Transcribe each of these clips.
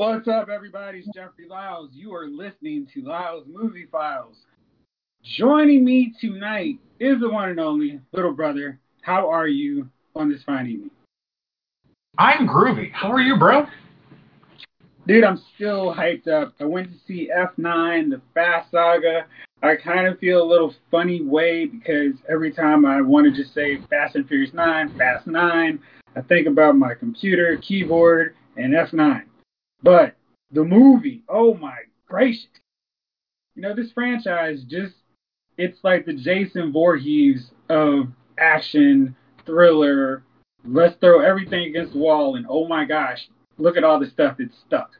What's up, everybody? It's Jeffrey Lyles. You are listening to Lyles Movie Files. Joining me tonight is the one and only little brother. How are you on this fine evening? I'm groovy. How are you, bro? Dude, I'm still hyped up. I went to see F9, the Fast Saga. I kind of feel a little funny way because every time I want to just say Fast and Furious 9, Fast 9, I think about my computer, keyboard, and F9. But the movie, oh my gracious. You know, this franchise just, it's like the Jason Voorhees of action, thriller, let's throw everything against the wall, and oh my gosh, look at all the stuff that's stuck.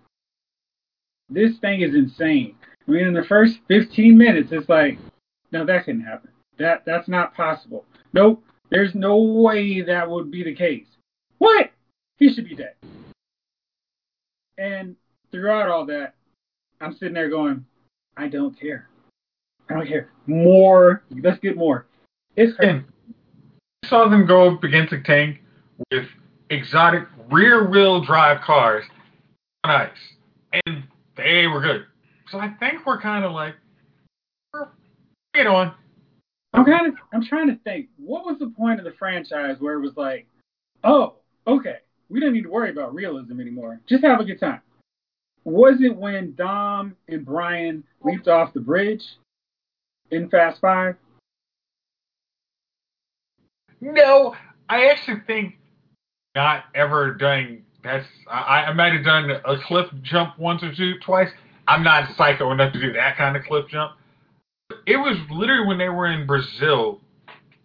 This thing is insane. I mean, in the first 15 minutes, it's like, no, that couldn't happen. That that's not possible. Nope, there's no way that would be the case. What? He should be dead. And throughout all that, I'm sitting there going, I don't care. I don't care. More. Let's get more. It's and saw them go up against a tank with exotic rear wheel drive cars on ice. And they were good. So I think we're kind of like, get on. I'm kind of, I'm trying to think, what was the point of the franchise where it was like, oh, okay, we don't need to worry about realism anymore. Just have a good time. Was it when Dom and Brian leaped off the bridge in Fast Five? No, I actually think not ever doing that's I, I might have done a cliff jump once or two twice. I'm not psycho enough to do that kind of cliff jump. It was literally when they were in Brazil,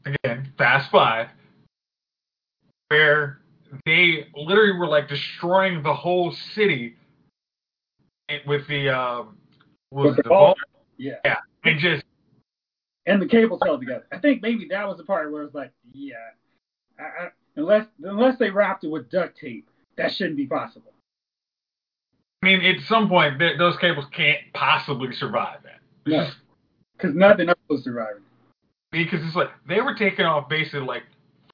again, Fast Five, where they literally were like destroying the whole city with the um, was the, the ball. Yeah, yeah, and just and the cables held together. I think maybe that was the part where it was like, yeah, I, I, unless unless they wrapped it with duct tape, that shouldn't be possible. I mean, at some point, th- those cables can't possibly survive that. No, because nothing else was surviving. Because it's like they were taking off basically like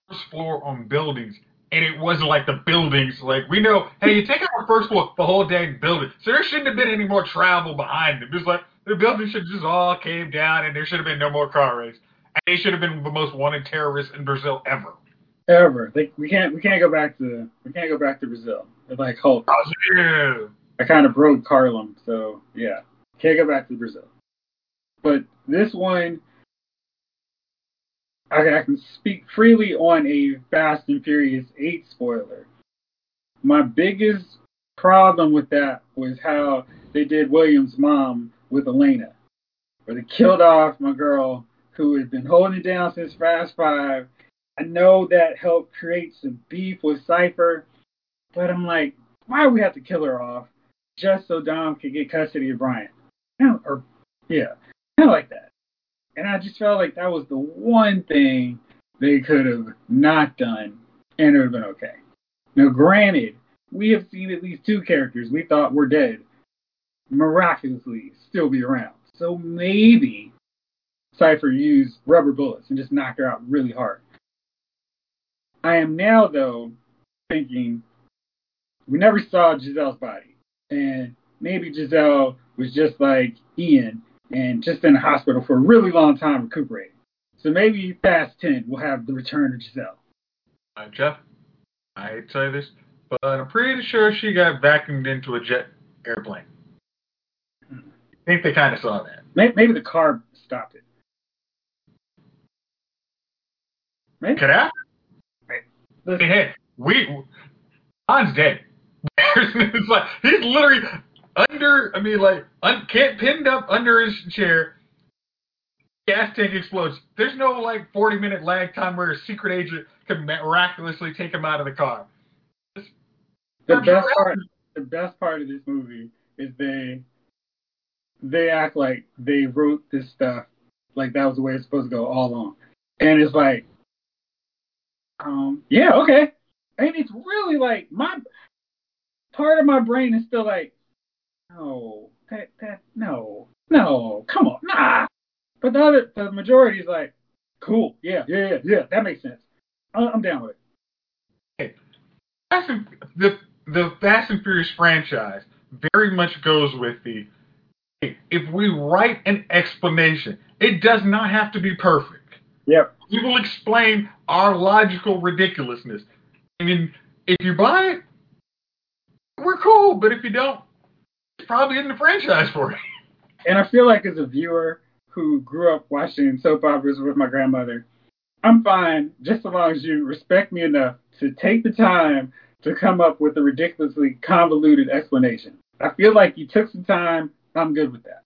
first floor on buildings and it wasn't like the buildings. Like we know, hey, you take out the first floor, the whole dang building. So there shouldn't have been any more travel behind them. It's like the building should just all came down, and there should have been no more car race. And they should have been the most wanted terrorists in Brazil ever. Ever. They, we can't. We can't go back to. We can't go back to Brazil. It's like Hulk. Oh, yeah. I kind of broke Harlem, so yeah, can't go back to Brazil. But this one, I, I can speak freely on a Fast and Furious 8 spoiler. My biggest problem with that was how they did William's mom with Elena, where they killed off my girl who had been holding it down since Fast Five. I know that helped create some beef with Cypher, but I'm like, why do we have to kill her off just so Dom could get custody of Brian? Or yeah, of like that. And I just felt like that was the one thing they could have not done, and it would have been okay. Now, granted, we have seen at least two characters we thought were dead miraculously still be around. So maybe Cypher used rubber bullets and just knocked her out really hard. I am now, though, thinking we never saw Giselle's body. And maybe Giselle was just like Ian and just in the hospital for a really long time recuperating. So maybe Fast 10 we'll have the return of Giselle. Uh, Jeff, I hate to say this, but I'm pretty sure she got vacuumed into a jet airplane. I think they kind of saw that. Maybe, maybe the car stopped it. Maybe. Could happen. Hey, hey, we, Han's dead. it's like, he's literally under, I mean, like, un, can't pinned up under his chair. Gas tank explodes. There's no like 40 minute lag time where a secret agent can miraculously take him out of the car. It's, the best part, the best part of this movie is they they act like they wrote this stuff like that was the way it's supposed to go all along, and it's like, um, yeah, okay, and it's really like my part of my brain is still like, no, that that no, no, come on, nah. But the other, the majority is like, cool, yeah, yeah, yeah, yeah, that makes sense. I'm down with it. Hey, the the Fast and Furious franchise very much goes with the if we write an explanation, it does not have to be perfect. Yep. We will explain our logical ridiculousness. I mean, if you buy it, we're cool. But if you don't, probably in the franchise for you. And I feel like as a viewer who grew up watching soap operas with my grandmother, I'm fine just as long as you respect me enough to take the time to come up with a ridiculously convoluted explanation. I feel like you took some time. I'm good with that.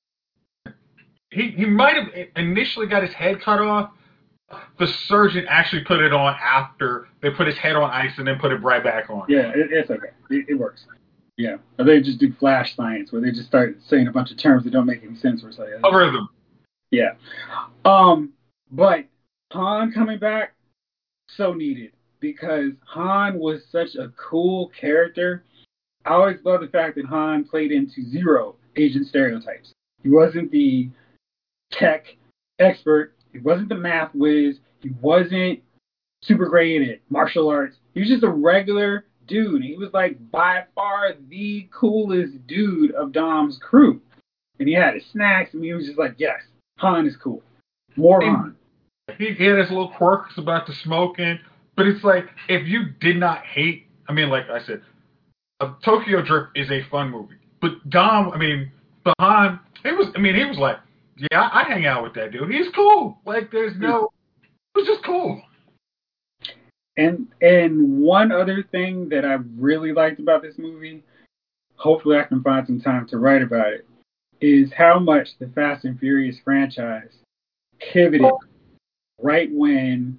He he might have initially got his head cut off. The surgeon actually put it on after they put his head on ice and then put it right back on. Yeah, it, it's okay. It, it, works. Yeah, or they just do flash science where they just start saying a bunch of terms that don't make any sense. Or something. Algorithm. Yeah. Um, but Han coming back, so needed because Han was such a cool character. I always love the fact that Han played into zero Asian stereotypes. He wasn't the tech expert. He wasn't the math whiz. He wasn't super great at martial arts. He was just a regular dude. He was like by far the coolest dude of Dom's crew. And he had his snacks, and he was just like, yes, Han is cool. More Han. He had his little quirks about the smoking, but it's like if you did not hate, I mean, like I said, a Tokyo Drift is a fun movie, but Dom, I mean, Han, he was, I mean, he was like, yeah, I hang out with that dude. He's cool. Like, there's no, it was just cool. And and one other thing that I really liked about this movie, hopefully I can find some time to write about it, is how much the Fast and Furious franchise pivoted right when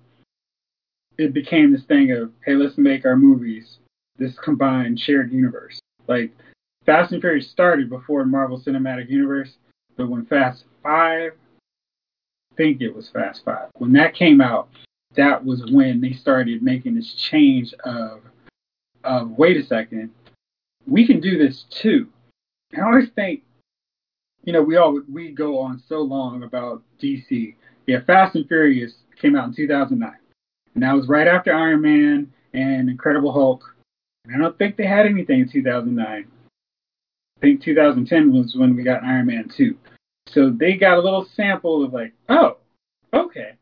it became this thing of, hey, let's make our movies this combined shared universe. Like Fast and Furious started before Marvel Cinematic Universe, but when Fast Five, I think it was Fast Five, when that came out, that was when they started making this change of, of wait a second, we can do this too. I always think, you know, we all we go on so long about DC. Yeah, Fast and Furious came out in 2009. And that was right after Iron Man and Incredible Hulk. And I don't think they had anything in 2009. I think 2010 was when we got Iron Man 2. So they got a little sample of like, oh, okay.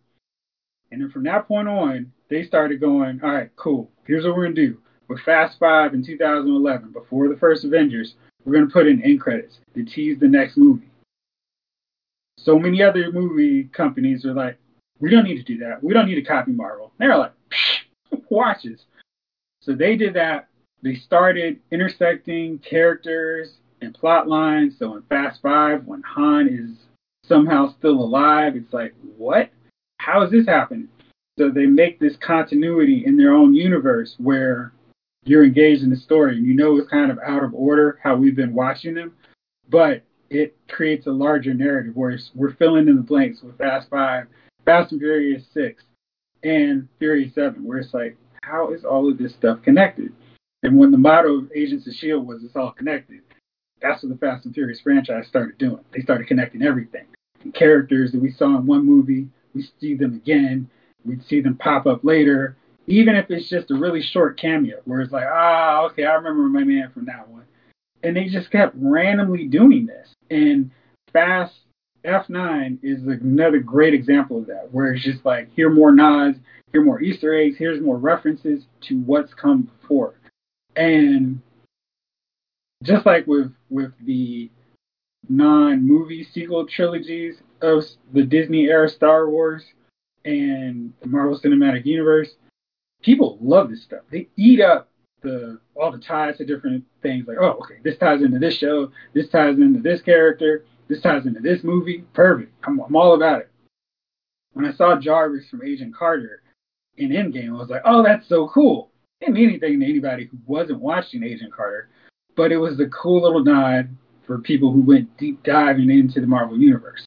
And then from that point on, they started going, all right, cool. Here's what we're going to do. With Fast 5 in 2011, before the first Avengers, we're going to put in end credits to tease the next movie. So many other movie companies are like, we don't need to do that. We don't need to copy Marvel. And They're like, watches. So they did that. They started intersecting characters and plot lines. So in Fast Five, when Han is somehow still alive, it's like, what? How is this happening? So they make this continuity in their own universe where you're engaged in the story and you know it's kind of out of order how we've been watching them, but it creates a larger narrative where we're filling in the blanks with Fast Five Fast and Furious 6 and Furious 7, where it's like, how is all of this stuff connected? And when the motto of Agents of S.H.I.E.L.D. was it's all connected, that's what the Fast and Furious franchise started doing. They started connecting everything. And characters that we saw in one movie, we see them again. We'd see them pop up later, even if it's just a really short cameo, where it's like, ah, okay, I remember my man from that one. And they just kept randomly doing this. And Fast F9 is another great example of that, where it's just like, here more nods, here more Easter eggs, here's more references to what's come before. And just like with with the non-movie sequel trilogies of the Disney era Star Wars and the Marvel Cinematic Universe, people love this stuff. They eat up the all the ties to different things. Like, oh, okay, this ties into this show, this ties into this character, this ties into this movie. Perfect. I'm, I'm all about it. When I saw Jarvis from Agent Carter in Endgame, I was like, oh, that's so cool. Didn't mean anything to anybody who wasn't watching Agent Carter, but it was a cool little nod for people who went deep diving into the Marvel Universe.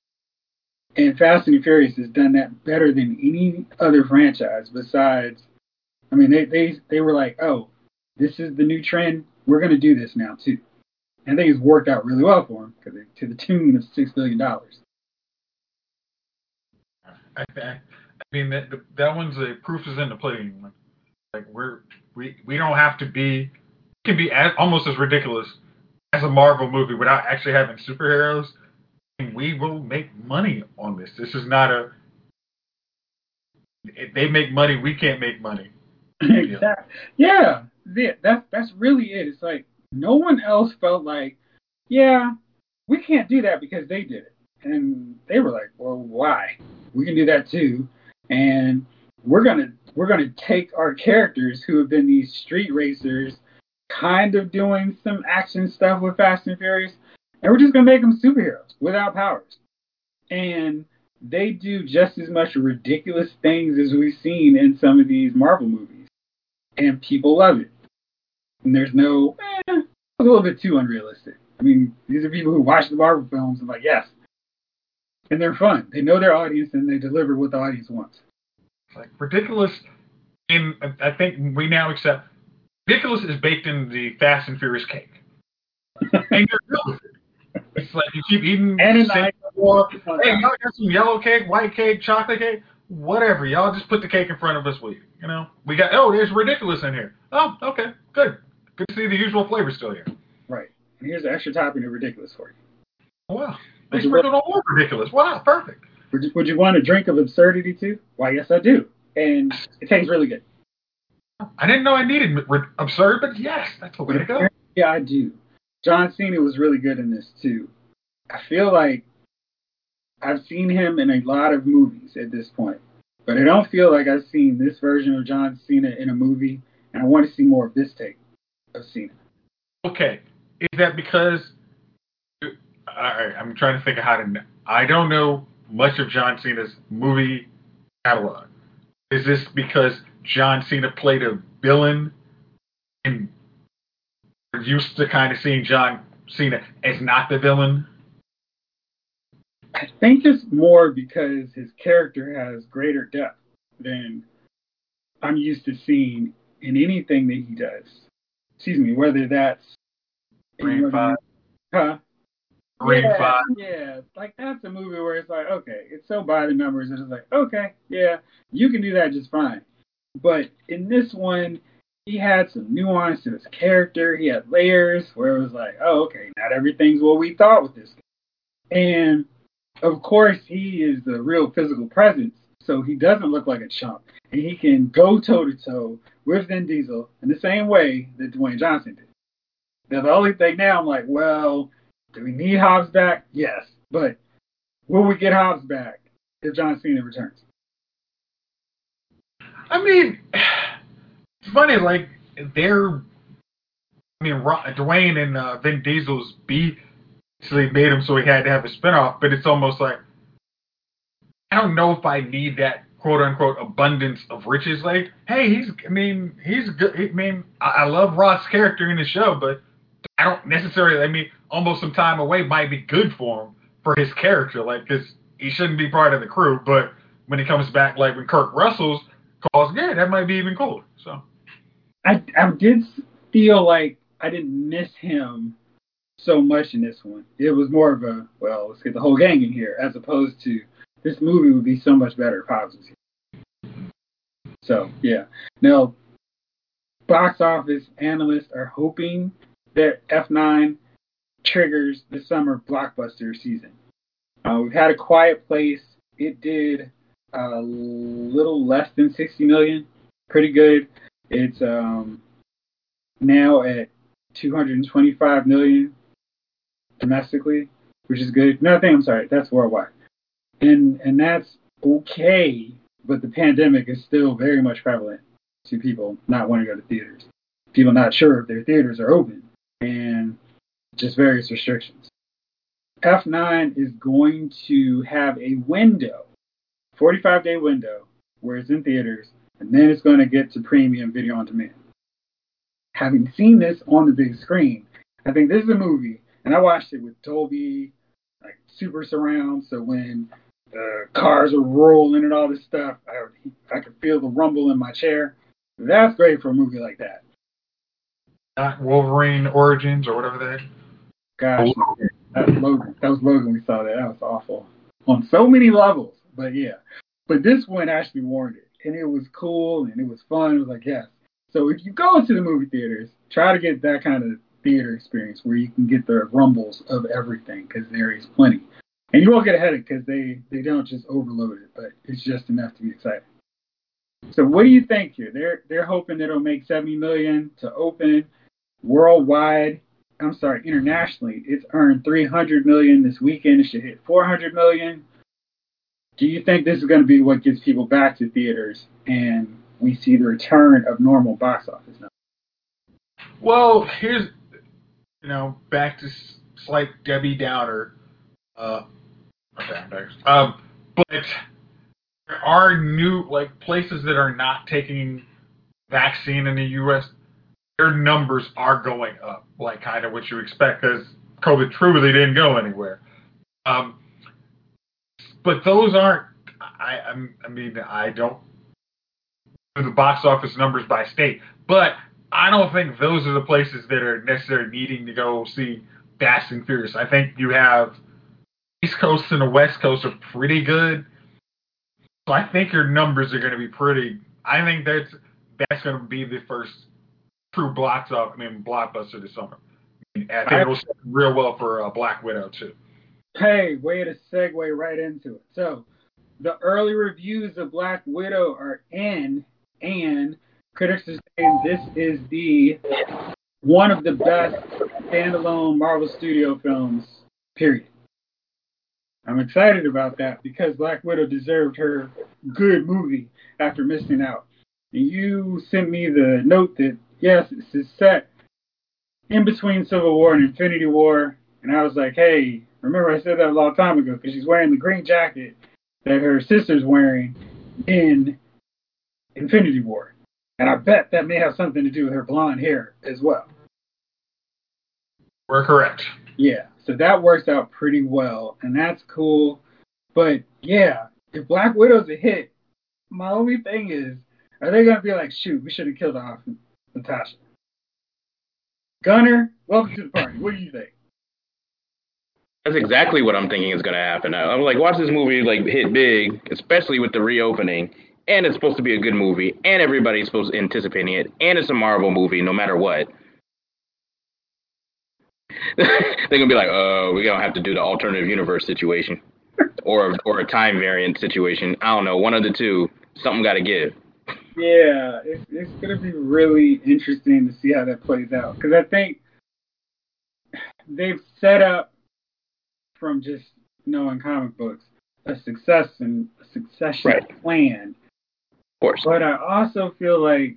And Fast and Furious has done that better than any other franchise besides. I mean, they they they were like, oh, this is the new trend. We're going to do this now too. And I think it's worked out really well for them because to the tune of six billion dollars. I, I, mean that that one's a proof is in the pudding. Like we're we we don't have to be can be as, almost as ridiculous as a Marvel movie without actually having superheroes, we will make money on this. This is not a. If they make money, we can't make money. exactly. Yeah, that's that's really it. It's like no one else felt like, yeah, we can't do that because they did it, and they were like, well, why? We can do that too, and we're gonna we're gonna take our characters who have been these street racers, kind of doing some action stuff with Fast and Furious, and we're just gonna make them superheroes without powers, and they do just as much ridiculous things as we've seen in some of these Marvel movies, and people love it. And there's no, eh, it's a little bit too unrealistic. I mean, these are people who watch the Marvel films and like, yes, and they're fun. They know their audience and they deliver what the audience wants. Like ridiculous. In I think we now accept ridiculous is baked in the Fast and Furious cake. and you're It's like you keep eating and the more. Hey, y'all got some yellow cake, white cake, chocolate cake, whatever. Y'all just put the cake in front of us. We, you know, we got. Oh, there's ridiculous in here. Oh, okay, good. Good to see the usual flavor still here. Right. And here's an extra topping of ridiculous for you. Wow. They sprinkled all over ridiculous. Wow, perfect. Would you, would you want a drink of absurdity too? Why, yes, I do. And it tastes really good. I didn't know I needed absurd, but yes, that's the way to go. Yeah, I do. John Cena was really good in this too. I feel like I've seen him in a lot of movies at this point, but I don't feel like I've seen this version of John Cena in a movie, and I want to see more of this take of Cena. Okay, is that because? I'm trying to think of how to. I don't know much of John Cena's movie catalog. Is this because John Cena played a villain and we're used to kind of seeing John Cena as not the villain? I think it's more because his character has greater depth than I'm used to seeing in anything that he does. Excuse me, whether that's Green Five. Huh? Green yeah, Five. Yeah, like that's a movie where it's like, okay, it's so by the numbers, it's like, okay, yeah, you can do that just fine. But in this one, he had some nuance to his character. He had layers where it was like, oh, okay, not everything's what we thought with this. Guy. And of course, he is the real physical presence, so he doesn't look like a chump. And he can go toe to toe with Vin Diesel in the same way that Dwayne Johnson did. Now, the only thing now, I'm like, well, do we need Hobbs back? Yes. But will we get Hobbs back if John Cena returns? I mean, it's funny, like, they're, I mean, Dwayne and uh, Vin Diesel's beef actually made him so he had to have a spinoff, but it's almost like, I don't know if I need that quote unquote abundance of riches. Like, hey, he's, I mean, he's good. I mean, I, I love Ross' character in the show, but I don't necessarily, I mean, almost some time away might be good for him for his character, like, because he shouldn't be part of the crew, but when he comes back, like when Kurt Russell's calls, yeah, that might be even cooler. So, I I did feel like I didn't miss him so much in this one. It was more of a well, let's get the whole gang in here, as opposed to this movie would be so much better if Hobbs was here. So yeah, now box office analysts are hoping that F9 triggers the summer blockbuster season. Uh, we've had a quiet place. It did a little less than 60 million. Pretty good. It's um, now at 225 million domestically, which is good. No, I think I'm sorry, that's worldwide, and and that's okay. But the pandemic is still very much prevalent to people not wanting to go to theaters, people not sure if their theaters are open, and just various restrictions. F9 is going to have a window, 45 day window, where it's in theaters, and then it's going to get to premium video on demand. Having seen this on the big screen, I think this is a movie, and I watched it with Dolby, like super surround, so when the cars are rolling and all this stuff, I, I could feel the rumble in my chair. That's great for a movie like that. Not Wolverine Origins or whatever that. Gosh, that was Logan. That was Logan. We saw that. That was awful on so many levels. But yeah, but this one actually warned it, and it was cool and it was fun. It was like yes. So if you go to the movie theaters, try to get that kind of theater experience where you can get the rumbles of everything because there is plenty. And you won't get a headache because they, they don't just overload it, but it's just enough to be exciting. So what do you think here? They're they're hoping it'll make 70 million to open worldwide. I'm sorry, internationally. It's earned 300 million this weekend. It should hit 400 million. Do you think this is going to be what gets people back to theaters and we see the return of normal box office numbers? Well, here's you know back to slight Debbie Downer. Uh, um, but there are new like places that are not taking vaccine in the U.S. Their numbers are going up, like kind of what you expect, because COVID truly didn't go anywhere. Um, but those aren't. I, I mean, I don't do the box office numbers by state, but I don't think those are the places that are necessarily needing to go see Fast and Furious. I think you have East Coast and the West Coast are pretty good. So I think your numbers are going to be pretty. I think that's that's going to be the first true blocks off. I mean, blockbuster this summer. I, I think it'll real well for uh, Black Widow too. Hey, way to segue right into it. So, the early reviews of Black Widow are in, and critics are saying this is the one of the best standalone Marvel Studio films. Period. I'm excited about that because Black Widow deserved her good movie after missing out. And you sent me the note that yes, is set in between Civil War and Infinity War, and I was like, hey, remember I said that a long time ago because she's wearing the green jacket that her sister's wearing in Infinity War, and I bet that may have something to do with her blonde hair as well. We're correct. Yeah. So that works out pretty well, and that's cool. But yeah, if Black Widow's a hit, my only thing is, are they gonna be like, shoot, we should have killed off Natasha? Gunner, welcome to the party. What do you think? That's exactly what I'm thinking is gonna happen. I'm like, watch this movie like hit big, especially with the reopening, and it's supposed to be a good movie, and everybody's supposed to anticipating it, and it's a Marvel movie, no matter what. they're gonna be like, "Oh, we're gonna have to do the alternative universe situation, or or a time variant situation. I don't know, one of the two. Something got to give." Yeah, it's it's gonna be really interesting to see how that plays out because I think they've set up from just knowing comic books a success and a succession right. plan. Of course. But I also feel like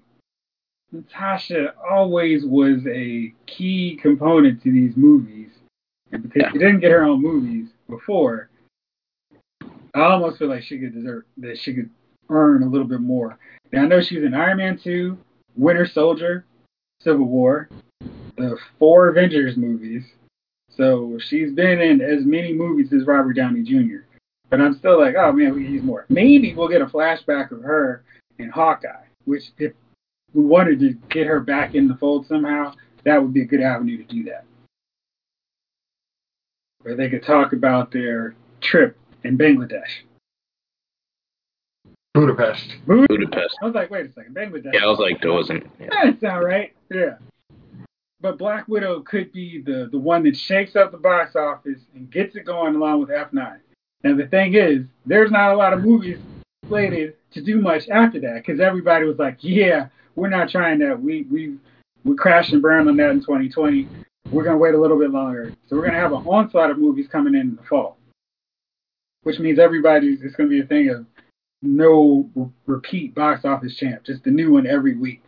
Natasha always was a key component to these movies. And because yeah. she didn't get her own movies before, I almost feel like she could deserve that she could earn a little bit more. Now I know she's in Iron Man 2, Winter Soldier, Civil War, the four Avengers movies. So she's been in as many movies as Robert Downey Jr. But I'm still like, oh man, we need more. Maybe we'll get a flashback of her in Hawkeye, which if we wanted to get her back in the fold somehow, that would be a good avenue to do that. Where they could talk about their trip in Bangladesh. Budapest. Budapest. I was like, wait a second, Bangladesh. Yeah, I was like, that wasn't. Yeah. That's all right. Yeah. But Black Widow could be the, the one that shakes up the box office and gets it going along with F9. And the thing is, there's not a lot of movies slated to do much after that because everybody was like, yeah, we're not trying that. We we we crashed and burned on that in 2020. We're gonna wait a little bit longer. So we're gonna have an onslaught of movies coming in, in the fall, which means everybody's it's gonna be a thing of no repeat box office champ, just the new one every week.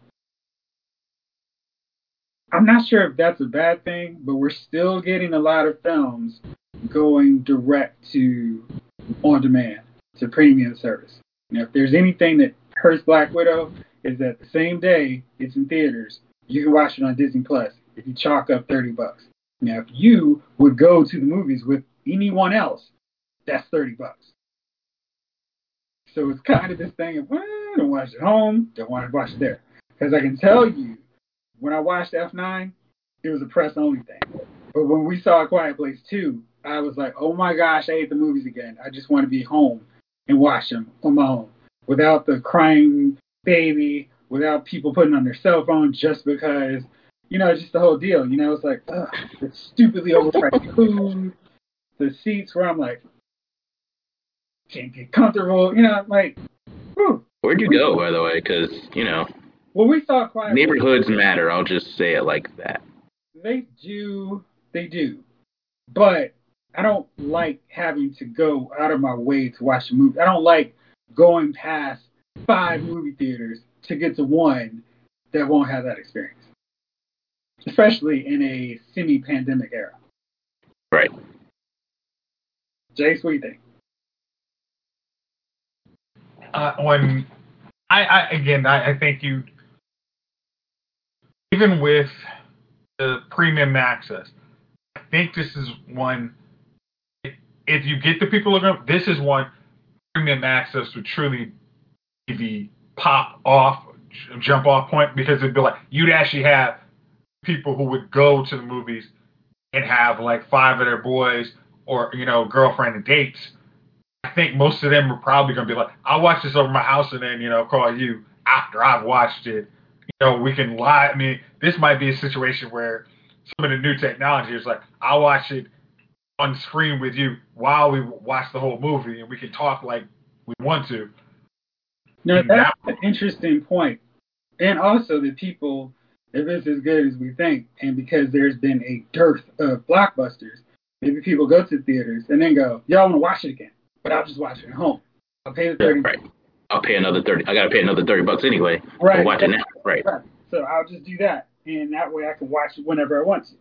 I'm not sure if that's a bad thing, but we're still getting a lot of films going direct to on demand to premium service. Now, if there's anything that hurts Black Widow, is that the same day it's in theaters, you can watch it on Disney Plus if you chalk up thirty bucks. Now, if you would go to the movies with anyone else, that's thirty bucks. So it's kind of this thing of well, don't watch it home, don't want to watch it there. Because I can tell you, when I watched F9, it was a press only thing. But when we saw A Quiet Place 2, I was like, oh my gosh, I hate the movies again. I just want to be home and watch them on my own without the crying baby without people putting on their cell phone just because you know, just the whole deal. You know, it's like ugh, it's stupidly overpriced food, the seats where I'm like can't get comfortable. You know, like. Whew. Where'd you go, by the way? Because you know. Well, we saw Quiet Neighborhoods matter. I'll just say it like that. They do. They do. But I don't like having to go out of my way to watch a movie. I don't like going past five movie theaters to get to one that won't have that experience. Especially in a semi pandemic era. Right. Jace, what do you think? Uh, when I, I again, I, I think you even with the premium access, I think this is one. If you get the people looking, this is one premium access would truly be the pop off, jump off point because it'd be like you'd actually have people who would go to the movies and have like five of their boys or you know girlfriend and dates. I think most of them are probably gonna be like, I'll watch this over my house and then you know call you after I've watched it you know, we can lie. I mean, this might be a situation where some of the new technology is like, I'll watch it on screen with you while we watch the whole movie, and we can talk like we want to. No, that's that, an interesting point. And also the people, if it's as good as we think, and because there's been a dearth of blockbusters, maybe people go to theaters and then go, y'all want to watch it again, but I'll just watch it at home. I'll pay the 30 yeah, right. I'll pay another thirty. I gotta pay another thirty bucks anyway. Right. watch it now. Right. right. So I'll just do that, and that way I can watch it whenever I want to.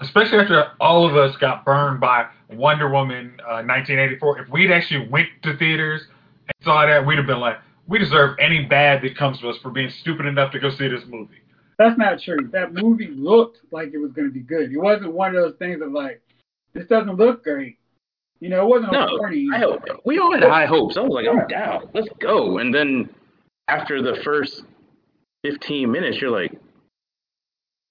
Especially after all of us got burned by Wonder Woman uh, 1984. If we'd actually went to theaters and saw that, we'd have been like, we deserve any bad that comes to us for being stupid enough to go see this movie. That's not true. That movie looked like it was going to be good. It wasn't one of those things of like, this doesn't look great, you know, it wasn't no, corny. I hope, we all had high hopes. I was like, I'm down. Let's go. And then after the first 15 minutes, you're like,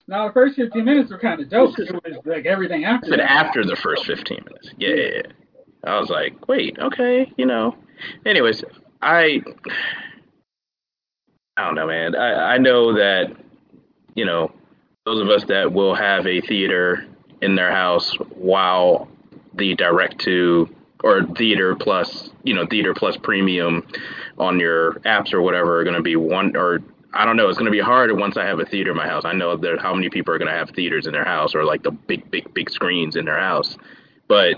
now the first 15 minutes were kind of dope. It was like everything after. But after the first 15 minutes, yeah, yeah, yeah. I was like, wait, okay, you know. Anyways, I, I don't know, man. I I know that, you know, those of us that will have a theater in their house while the direct to or theater plus you know theater plus premium on your apps or whatever are going to be one or I don't know. It's going to be hard once I have a theater in my house. I know that how many people are going to have theaters in their house or like the big, big, big screens in their house. But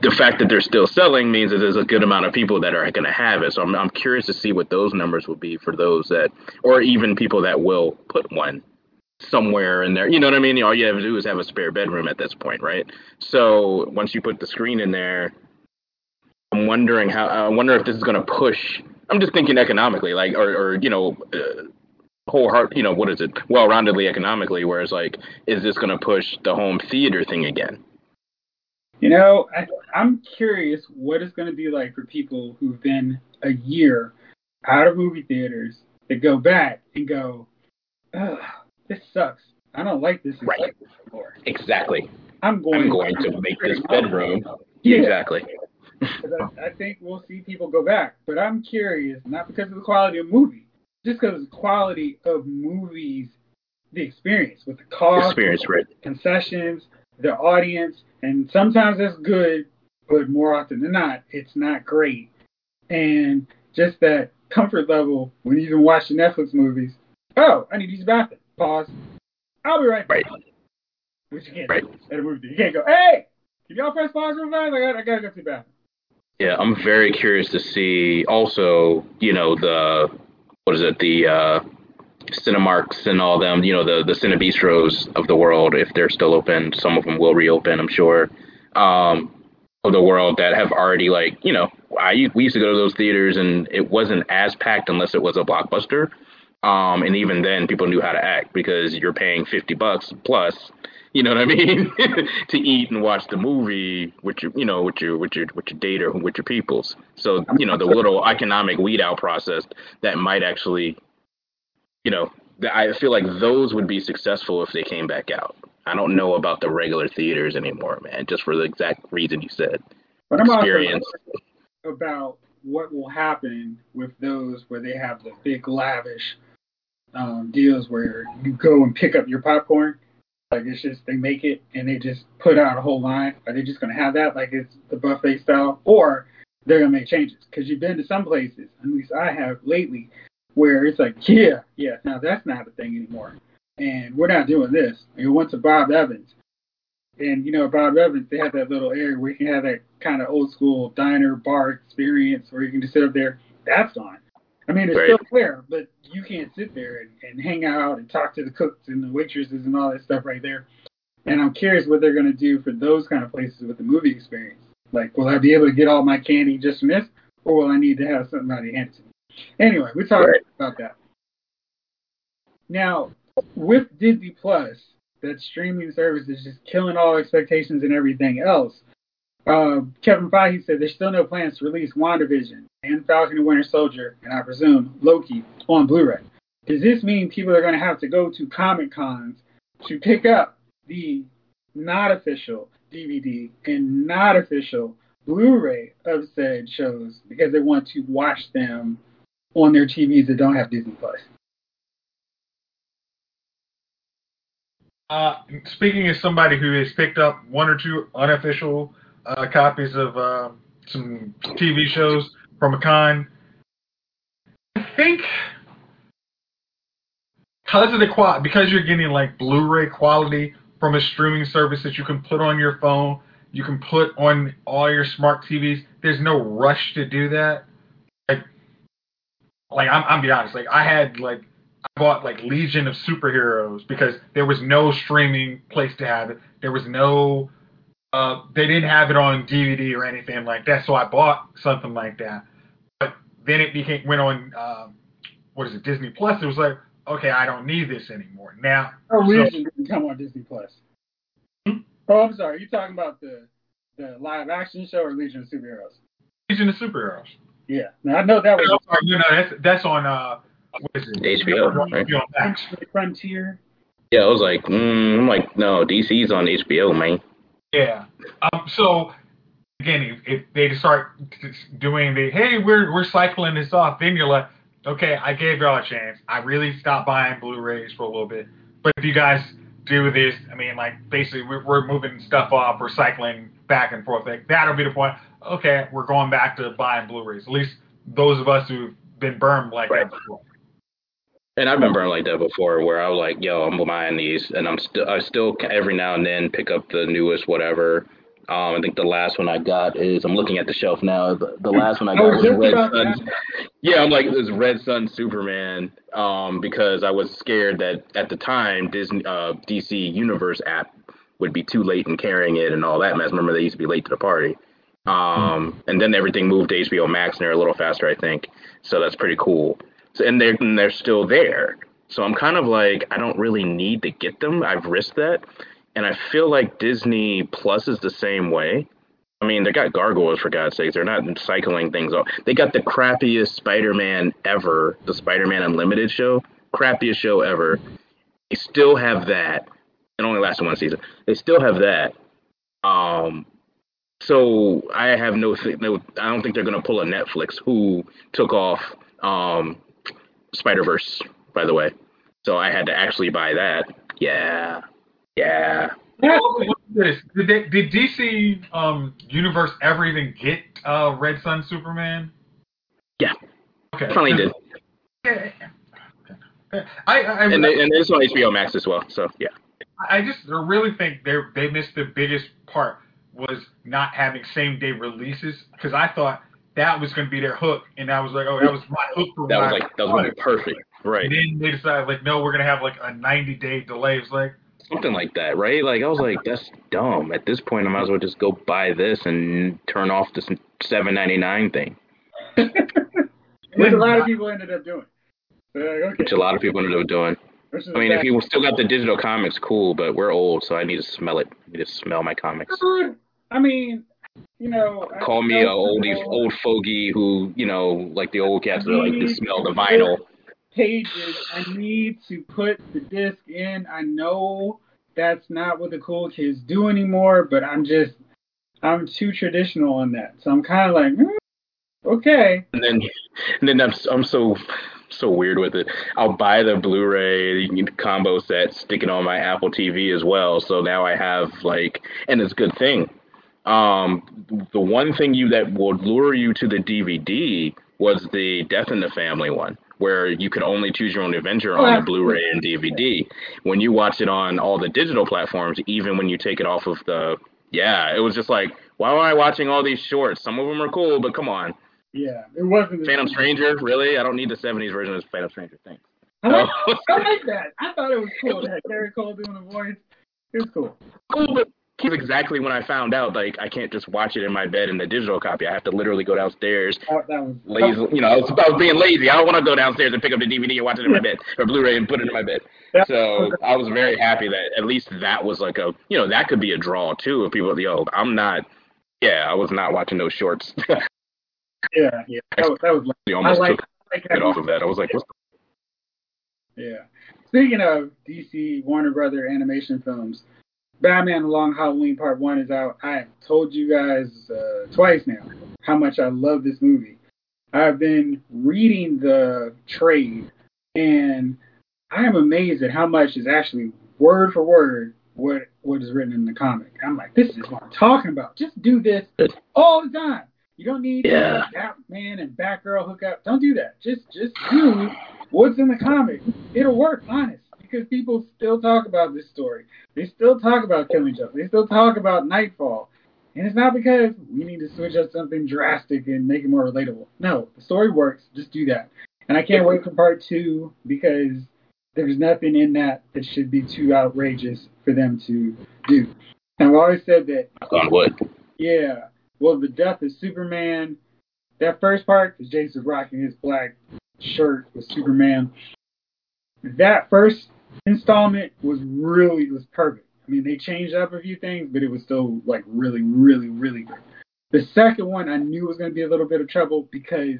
the fact that they're still selling means that there's a good amount of people that are going to have it. So I'm, I'm curious to see what those numbers will be for those that, or even people that will put one somewhere in there. You know what I mean? All you have to do is have a spare bedroom at this point, right? So once you put the screen in there, I'm wondering how. I wonder if this is going to push. I'm just thinking economically, like, or, or you know, uh, whole heart. You know, what is it? Well-roundedly economically. Whereas, like, is this going to push the home theater thing again? You know, I, I'm curious what it's going to be like for people who've been a year out of movie theaters that go back and go, this sucks. I don't like this right. anymore. Exactly. I'm going, I'm going to, to make this bedroom. Yeah. Exactly. I, I, think we'll see people go back, but I'm curious, not because of the quality of movie, just because of the quality of movies, the experience with the cost, experience, right. concessions, the audience, and sometimes that's good, but more often than not, it's not great. And just that comfort level when you even watch the Netflix movies. Oh, I need to use the bathroom. Pause. I'll be right back. Right. Which you can't right. do at a movie. You can't go, hey, can y'all press pause real fast? I got, I gotta go to the bathroom. Yeah, I'm very curious to see also, you know, the what is it, the uh Cinemarks and all them, you know, the the Cinebistros of the world, if they're still open. Some of them will reopen, I'm sure. Um, of the world that have already like, you know, I we used to go to those theaters and it wasn't as packed unless it was a blockbuster. Um, and even then, people knew how to act because you're paying fifty bucks plus, you know what I mean, to eat and watch the movie with your, you know, with your with your with your date or with your peoples. So you know the little economic weed out process that might actually, you know, I feel like those would be successful if they came back out. I don't know about the regular theaters anymore, man. Just for the exact reason you said. But I'm experience. about what will happen with those where they have the big lavish um, deals where you go and pick up your popcorn. Like it's just they make it and they just put out a whole line. Are they just gonna have that like it's the buffet style, or they're gonna make changes? Because you've been to some places, at least I have lately, where it's like, yeah, yeah, now that's not a thing anymore, and we're not doing this. We went to Bob Evans, and you know Bob Evans, they have that little area where you can have that kind of old school diner bar experience where you can just sit up there. That's gone. I mean, it's right. still there, but you can't sit there and, and hang out and talk to the cooks and the waitresses and all that stuff right there. And I'm curious what they're going to do for those kind of places with the movie experience. Like, will I be able to get all my candy just from this, or will I need to have somebody hand it to me? Anyway, we're talking right. about that. Now, with Disney Plus, that streaming service is just killing all expectations and everything else. Uh, Kevin Feige said there's still no plans to release WandaVision and Falcon and Winter Soldier, and I presume Loki on Blu-ray. Does this mean people are going to have to go to Comic Cons to pick up the not official DVD and not official Blu-ray of said shows because they want to watch them on their TVs that don't have Disney Plus? Uh, speaking as somebody who has picked up one or two unofficial uh, copies of uh, some TV shows from a con, I think because of the quality, because you're getting like Blu-ray quality from a streaming service that you can put on your phone, you can put on all your smart TVs. There's no rush to do that. Like, like I'm, I'm be honest. Like I had like I bought like Legion of Superheroes because there was no streaming place to have it. There was no, uh, they didn't have it on DVD or anything like that. So I bought something like that. But then it became went on, um, what is it, Disney Plus? It was like, okay, I don't need this anymore. Now, oh, Legion so, didn't come on Disney Plus. Hmm? Oh, I'm sorry. You're talking about the the live action show or Legion of Superheroes? Legion of Superheroes. Yeah. Now I know that was. You know, that's that's on uh what is it? HBO. Right? Frontier. Yeah, I was like, mm, I'm like, no, DC's on HBO, man. Yeah. Um. So again, if, if they start doing the hey, we're we're cycling this off, then you're like, okay, I gave y'all a chance. I really stopped buying Blu-rays for a little bit, but if you guys do this, I mean, like basically we're, we're moving stuff off, we're cycling back and forth. Like that'll be the point. Okay, we're going back to buying Blu-rays. At least those of us who've been burned like right. that before. And I've been burned like that before, where I was like, "Yo, I'm buying these," and I'm still, I still every now and then pick up the newest whatever. Um, I think the last one I got is I'm looking at the shelf now. The, the last one I got was Red Son. Yeah, I'm like this Red Son Superman. Um, because I was scared that at the time Disney uh, DC Universe app would be too late in carrying it and all that mess. Remember they used to be late to the party. Um, and then everything moved to HBO Max and they're a little faster, I think. So that's pretty cool. And they're and they're still there. So I'm kind of like I don't really need to get them. I've risked that, and I feel like Disney Plus is the same way. I mean, they got gargoyles for God's sakes. They're not cycling things off. They got the crappiest Spider-Man ever, the Spider-Man Unlimited show, crappiest show ever. They still have that. It only lasted one season. They still have that. Um, so I have no, no I don't think they're gonna pull a Netflix who took off um, Spider Verse, by the way. So I had to actually buy that. Yeah, yeah. Did, they, did DC um, Universe ever even get uh, Red Son Superman? Yeah. Okay. Finally did. Yeah. I, I, and, they, and it's on HBO Max as well. So yeah. I just really think they they missed the biggest part was not having same day releases because I thought that was going to be their hook, and I was like, oh, that was my hook for that was like that was going to be perfect, right? And then they decided like, no, we're going to have like a 90 day delay. It's like something like that, right? Like I was like, that's dumb. At this point, I might as well just go buy this and turn off this 7.99 thing. Which a lot of people ended up doing. Like, okay. Which a lot of people ended up doing. I mean, if you still got the digital comics, cool. But we're old, so I need to smell it. I need to smell my comics. I mean, you know. Call me a old old fogey who you know like the old cats that like to smell the vinyl. Pages. I need to put the disc in. I know that's not what the cool kids do anymore, but I'm just I'm too traditional on that. So I'm kind of like, mm, okay. And then, and then I'm I'm so so weird with it. I'll buy the Blu-ray combo set, stick it on my Apple TV as well. So now I have like, and it's a good thing. Um, the one thing you that would lure you to the DVD was the Death in the Family one, where you could only choose your own adventure on the Blu-ray and DVD. When you watch it on all the digital platforms, even when you take it off of the, yeah, it was just like, why am I watching all these shorts? Some of them are cool, but come on. Yeah, it wasn't. Phantom Stranger, really? I don't need the '70s version of Phantom Stranger. Thanks. I like, I like that. I thought it was cool that Gary Cole doing the voice. It was cool. Cool, but exactly when I found out, like I can't just watch it in my bed in the digital copy. I have to literally go downstairs. That, that was lazy, you know, I was, I was being lazy. I don't want to go downstairs and pick up the DVD and watch it in my bed or Blu-ray and put it in my bed. So I was very happy that at least that was like a, you know, that could be a draw too. If people, yo, I'm not, yeah, I was not watching those shorts. yeah, yeah, that was, that was like, almost like, took like it off of that. I was like, what's the... yeah. Speaking of DC Warner Brother animation films, Batman Long Halloween Part 1 is out. I have told you guys uh, twice now how much I love this movie. I've been reading the trade, and I am amazed at how much is actually word for word what what is written in the comic. I'm like, this is what I'm talking about. Just do this all the time. You don't need yeah. Batman and Batgirl hook up. Don't do that. Just just do what's in the comic. It'll work, honest because people still talk about this story. They still talk about Killing Joke. They still talk about Nightfall. And it's not because we need to switch up something drastic and make it more relatable. No, the story works. Just do that. And I can't wait for part two because there's nothing in that that should be too outrageous for them to do. And I've always said that. On what? Yeah. Well, the death of Superman. That first part, because Jason's rocking his black shirt with Superman. That first installment was really was perfect. I mean, they changed up a few things, but it was still like really, really, really good. The second one, I knew was going to be a little bit of trouble because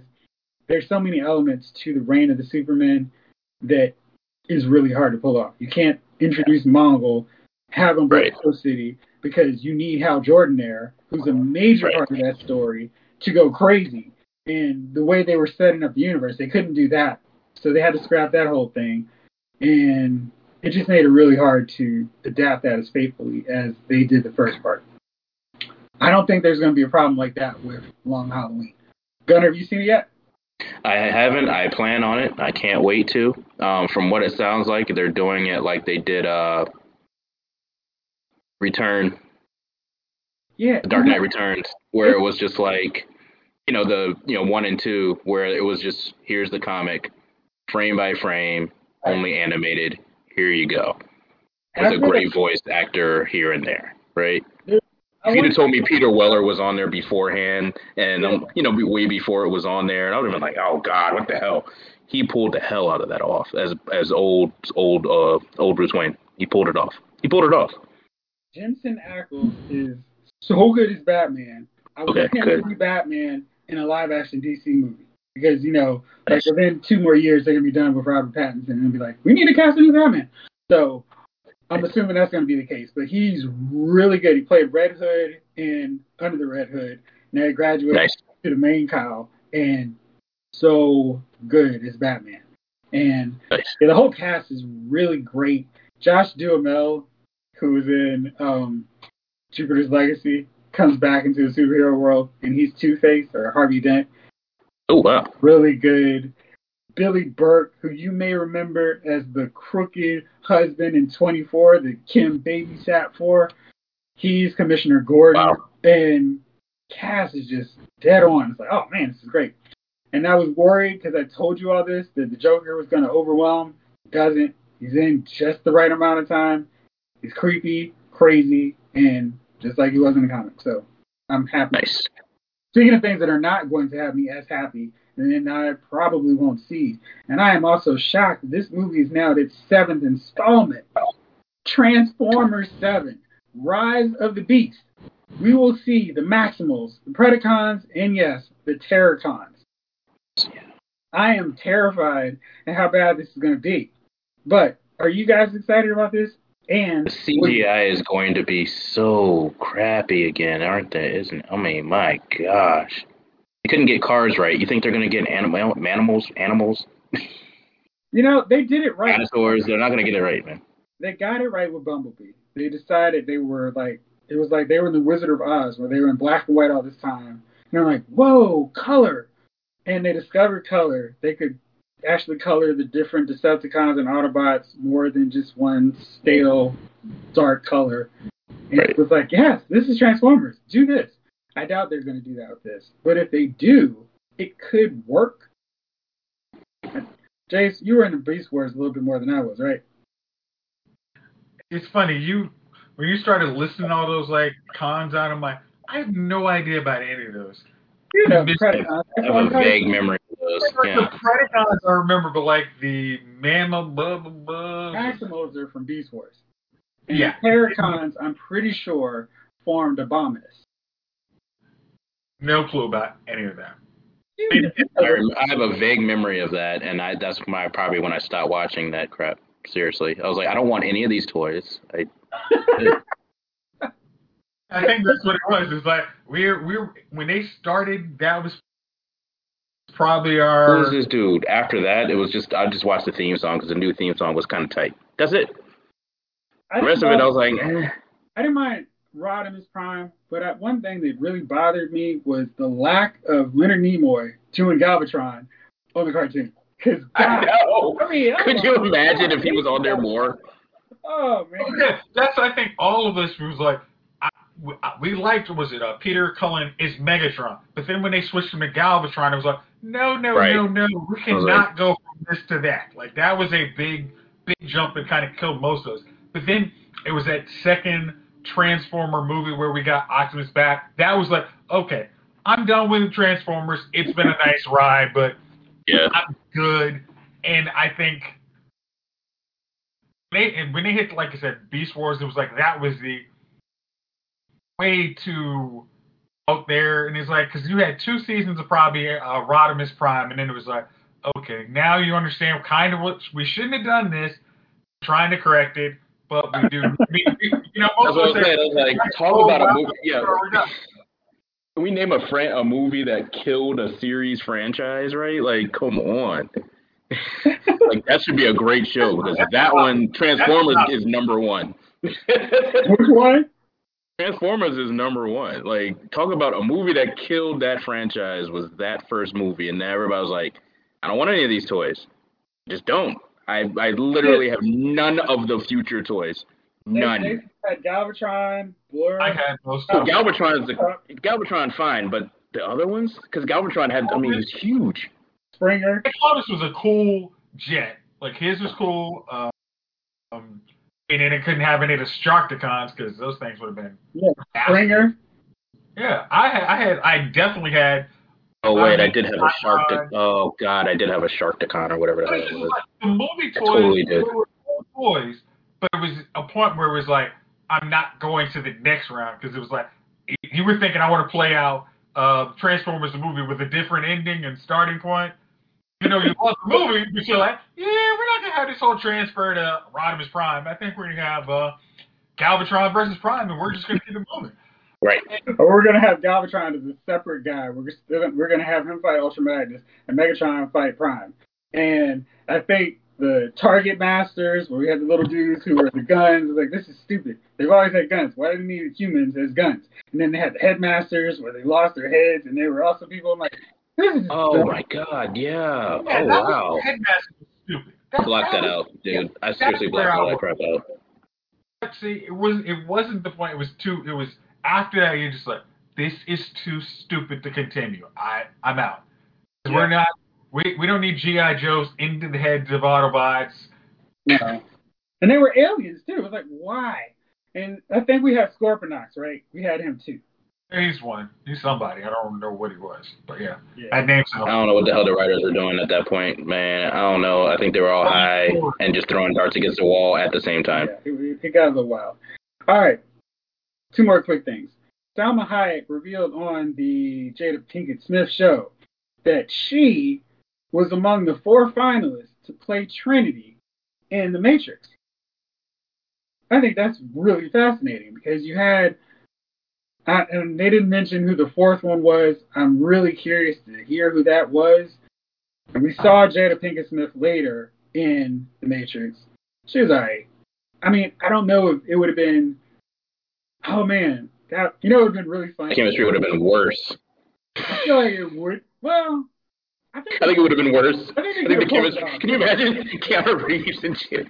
there's so many elements to the reign of the Superman that is really hard to pull off. You can't introduce Mongul, have him break right. City because you need Hal Jordan there, who's a major right. part of that story, to go crazy. And the way they were setting up the universe, they couldn't do that. So they had to scrap that whole thing and it just made it really hard to adapt that as faithfully as they did the first part. I don't think there's going to be a problem like that with Long Halloween. Gunner, have you seen it yet? I haven't. I plan on it. I can't wait to. Um, from what it sounds like, they're doing it like they did uh, Return. Yeah. Dark Knight Returns, where it was just like, you know, the you know one and two, where it was just here's the comic, frame by frame, only animated. Here you go. With a great voice actor here and there, right? If you'd have told me Peter Weller was on there beforehand, and um, you know, way before it was on there, and I would have been like, "Oh God, what the hell?" He pulled the hell out of that off as as old old uh old Bruce Wayne. He pulled it off. He pulled it off. Jensen Ackles is so good as Batman. I okay, him be Batman in a live action DC movie because you know, like within two more years they're gonna be done with Robert Pattinson and be like, we need to cast a new Batman. So I'm assuming that's gonna be the case. But he's really good. He played Red Hood in Under the Red Hood. Now he graduated nice. to the main Kyle and so good as Batman. And nice. yeah, the whole cast is really great. Josh Duhamel, who was in um, Jupiter's Legacy, comes back into the superhero world, and he's Two Face or Harvey Dent. Oh wow. Really good. Billy Burke, who you may remember as the crooked husband in 24 that Kim babysat for. He's Commissioner Gordon. Wow. And Cass is just dead on. It's like, oh man, this is great. And I was worried because I told you all this that the Joker was going to overwhelm. Doesn't. He's in just the right amount of time. He's creepy, crazy, and just like he was in the comics. So I'm happy. Nice. Speaking of things that are not going to have me as happy, and then I probably won't see. And I am also shocked this movie is now at its seventh installment. Transformers 7, Rise of the Beast. We will see the Maximals, the Predacons, and yes, the Terrorcons. I am terrified at how bad this is going to be. But are you guys excited about this? And the CGI is going to be so crappy again, aren't they? Isn't? I mean, my gosh, they couldn't get cars right. You think they're going to get animal animals? Animals? You know, they did it right. Dinosaurs, they're not gonna get it right, man. They got it right with Bumblebee. They decided they were like it was like they were in the Wizard of Oz, where they were in black and white all this time. And they're like, whoa, color. And they discovered color. They could actually color the different Decepticons and Autobots more than just one stale, dark color. And right. it was like, yes, this is Transformers. Do this. I doubt they're going to do that with this. But if they do, it could work. Jace, you were in the Beast Wars a little bit more than I was, right? It's funny. You when you started listing all those like cons out, I'm like, I have no idea about any of those. You know, Predacons. I have a vague memory of those. Yeah. The Predacons I remember, but like the Mamma blah blah blah. Maximals are from Beast Wars. And yeah. The Paracons, I'm pretty sure, formed Abominus. No clue about any of that. I have a vague memory of that, and I that's my probably when I stopped watching that crap. Seriously, I was like, I don't want any of these toys. I. I think that's what it was. It's like we're we're when they started, that was probably our. Who's this dude? After that, it was just I just watched the theme song because the new theme song was kind of tight. That's it. The rest of it, I was like, eh. I didn't mind Rodimus Prime, but I, one thing that really bothered me was the lack of Leonard Nimoy chewing Galvatron on the cartoon. Cause God, I know. I mean, Could you imagine if he was on there more? Oh man. Okay, that's I think all of us was like, we, we liked was it uh, Peter Cullen is Megatron, but then when they switched him to Galvatron, it was like, no, no, right. no, no, we cannot right. go from this to that. Like that was a big, big jump that kind of killed most of us. But then it was that second Transformer movie where we got Optimus back. That was like, okay, I'm done with Transformers. It's been a nice ride, but yeah, I'm good. And I think they and when they hit like I said, Beast Wars, it was like that was the way too out there, and it's like because you had two seasons of probably uh, Rodimus Prime, and then it was like, okay, now you understand kind of what we shouldn't have done this, trying to correct it, but we do. we, you know, most That's what I'm saying. I was like, talk about a movie. Yeah. Can we name a fran- a movie that killed a series franchise? Right? Like, come on. like that should be a great show because that one Transformers is number one. Which one? Transformers is number one. Like, talk about a movie that killed that franchise was that first movie, and everybody was like, "I don't want any of these toys. Just don't." I I literally have none of the future toys. None. They, had Galvatron, Blur. I had most. Oh, Galvatron is Galvatron fine, but the other ones, because Galvatron had, I mean, he was huge. Springer. I thought this was a cool jet. Like his was cool. Um, and then it couldn't have any of the Sharkticons because those things would have been. Yeah, Springer. Yeah, I had, I had, I definitely had. Oh wait, I did have a shark. oh god, I did have a Sharkticon or whatever the hell it was. The movie toys totally did. were toys, but it was a point where it was like, I'm not going to the next round because it was like, you were thinking I want to play out uh, Transformers the movie with a different ending and starting point. You know, you love the movie, but you're like, yeah, we're not gonna have this whole transfer to Rodimus Prime. I think we're gonna have uh, Galvatron versus Prime, and we're just gonna keep it moving. Right. Or we're gonna have Galvatron as a separate guy. We're just, we're gonna have him fight Ultra Magnus and Megatron fight Prime. And I think the Target Masters, where we had the little dudes who were the guns, was like this is stupid. They've always had guns. Why do they need humans as guns? And then they had the Headmasters, where they lost their heads, and they were also people. I'm like, Oh my god, yeah. yeah oh wow. Headmasters stupid. Block that out, dude. I seriously blocked all that crap out. See, it wasn't. it wasn't the point. It was too. It was after that. You're just like, this is too stupid to continue. I I'm out. Yeah. We're not. We we don't need GI Joes into the heads of Autobots. No. And they were aliens too. It was like why? And I think we had Scorponok, right? We had him too. He's one. He's somebody. I don't know what he was, but yeah, yeah. I named I don't know what the hell the writers were doing at that point, man. I don't know. I think they were all high and just throwing darts against the wall at the same time. Yeah, it, it got a little wild. All right, two more quick things. Salma Hayek revealed on the Jada Pinkett Smith show that she was among the four finalists to play Trinity in The Matrix. I think that's really fascinating because you had I, and they didn't mention who the fourth one was. I'm really curious to hear who that was. And we saw Jada Pinkett Smith later in The Matrix. She was alright. I mean, I don't know if it would have been. Oh man, that you know it would have been really funny. Chemistry would have been worse. I feel like it would. Well, I think, I think it would have been worse. I think, I think the chemistry. Can you imagine Keanu Reeves and shit?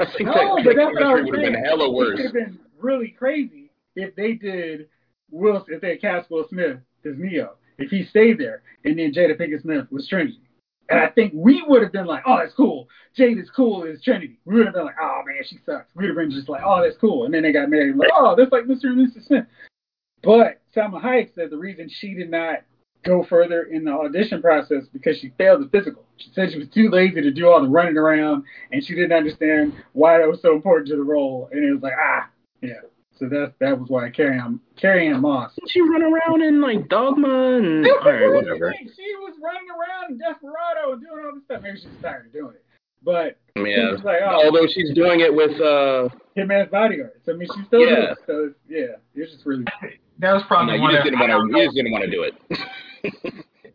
I think no, that what chemistry would have been hella It worse. could have been really crazy if they did Will if they cast Will Smith as Neo. If he stayed there and then Jada Pinkett Smith was Trinity. And I think we would have been like, oh, that's cool. Jade is cool as Trinity. We would have been like, oh man, she sucks. We would have been just like, oh, that's cool. And then they got married, like, oh, that's like Mr. and Mrs. Smith. But Salma Hayek said the reason she did not go further in the audition process because she failed the physical. She said she was too lazy to do all the running around and she didn't understand why that was so important to the role. And it was like, ah, yeah. So that that was why Carrie Ann, Carrie Ann Moss. She run around in like Dogma and all right, whatever. She was running around in Desperado doing all this stuff. Maybe she's tired of doing it. But Yeah. she like, oh, Although she's doing it with uh, Hitman's Bodyguard. So I mean, she's still Yeah. doing it. So it's, yeah, it's just really. That was no, probably you one just of didn't wanna. You just didn't want to do it.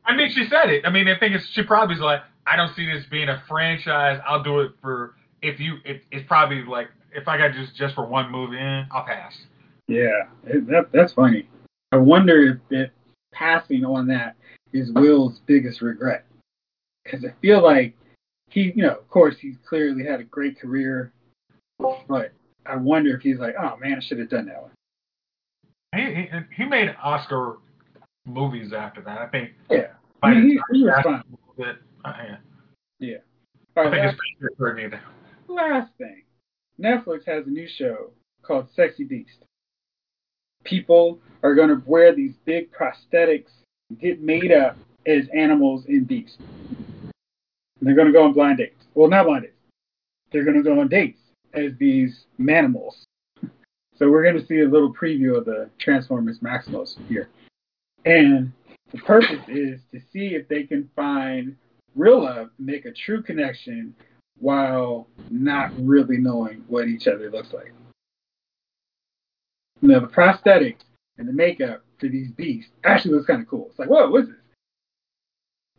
I mean, she said it. I mean, I think it's she probably was like, I don't see this being a franchise. I'll do it for if you. It, it's probably like if I got just just for one movie, eh, I'll pass. Yeah, that that's funny. I wonder if, if passing on that is Will's biggest regret. Because I feel like he, you know, of course, he's clearly had a great career, but I wonder if he's like, oh man, I should have done that one. He, he he made Oscar movies after that. I think. Yeah, I mean, he, he was fine. bit, uh, yeah. All I think last, it's pretty good neither. last thing, Netflix has a new show called Sexy Beast. People are going to wear these big prosthetics, get made up as animals and beasts. And they're going to go on blind dates. Well, not blind dates. They're going to go on dates as these manimals. So we're going to see a little preview of the Transformers Maximus here. And the purpose is to see if they can find real love, make a true connection while not really knowing what each other looks like. Now, the prosthetics and the makeup for these beasts actually looks kind of cool. It's like, whoa, what's this?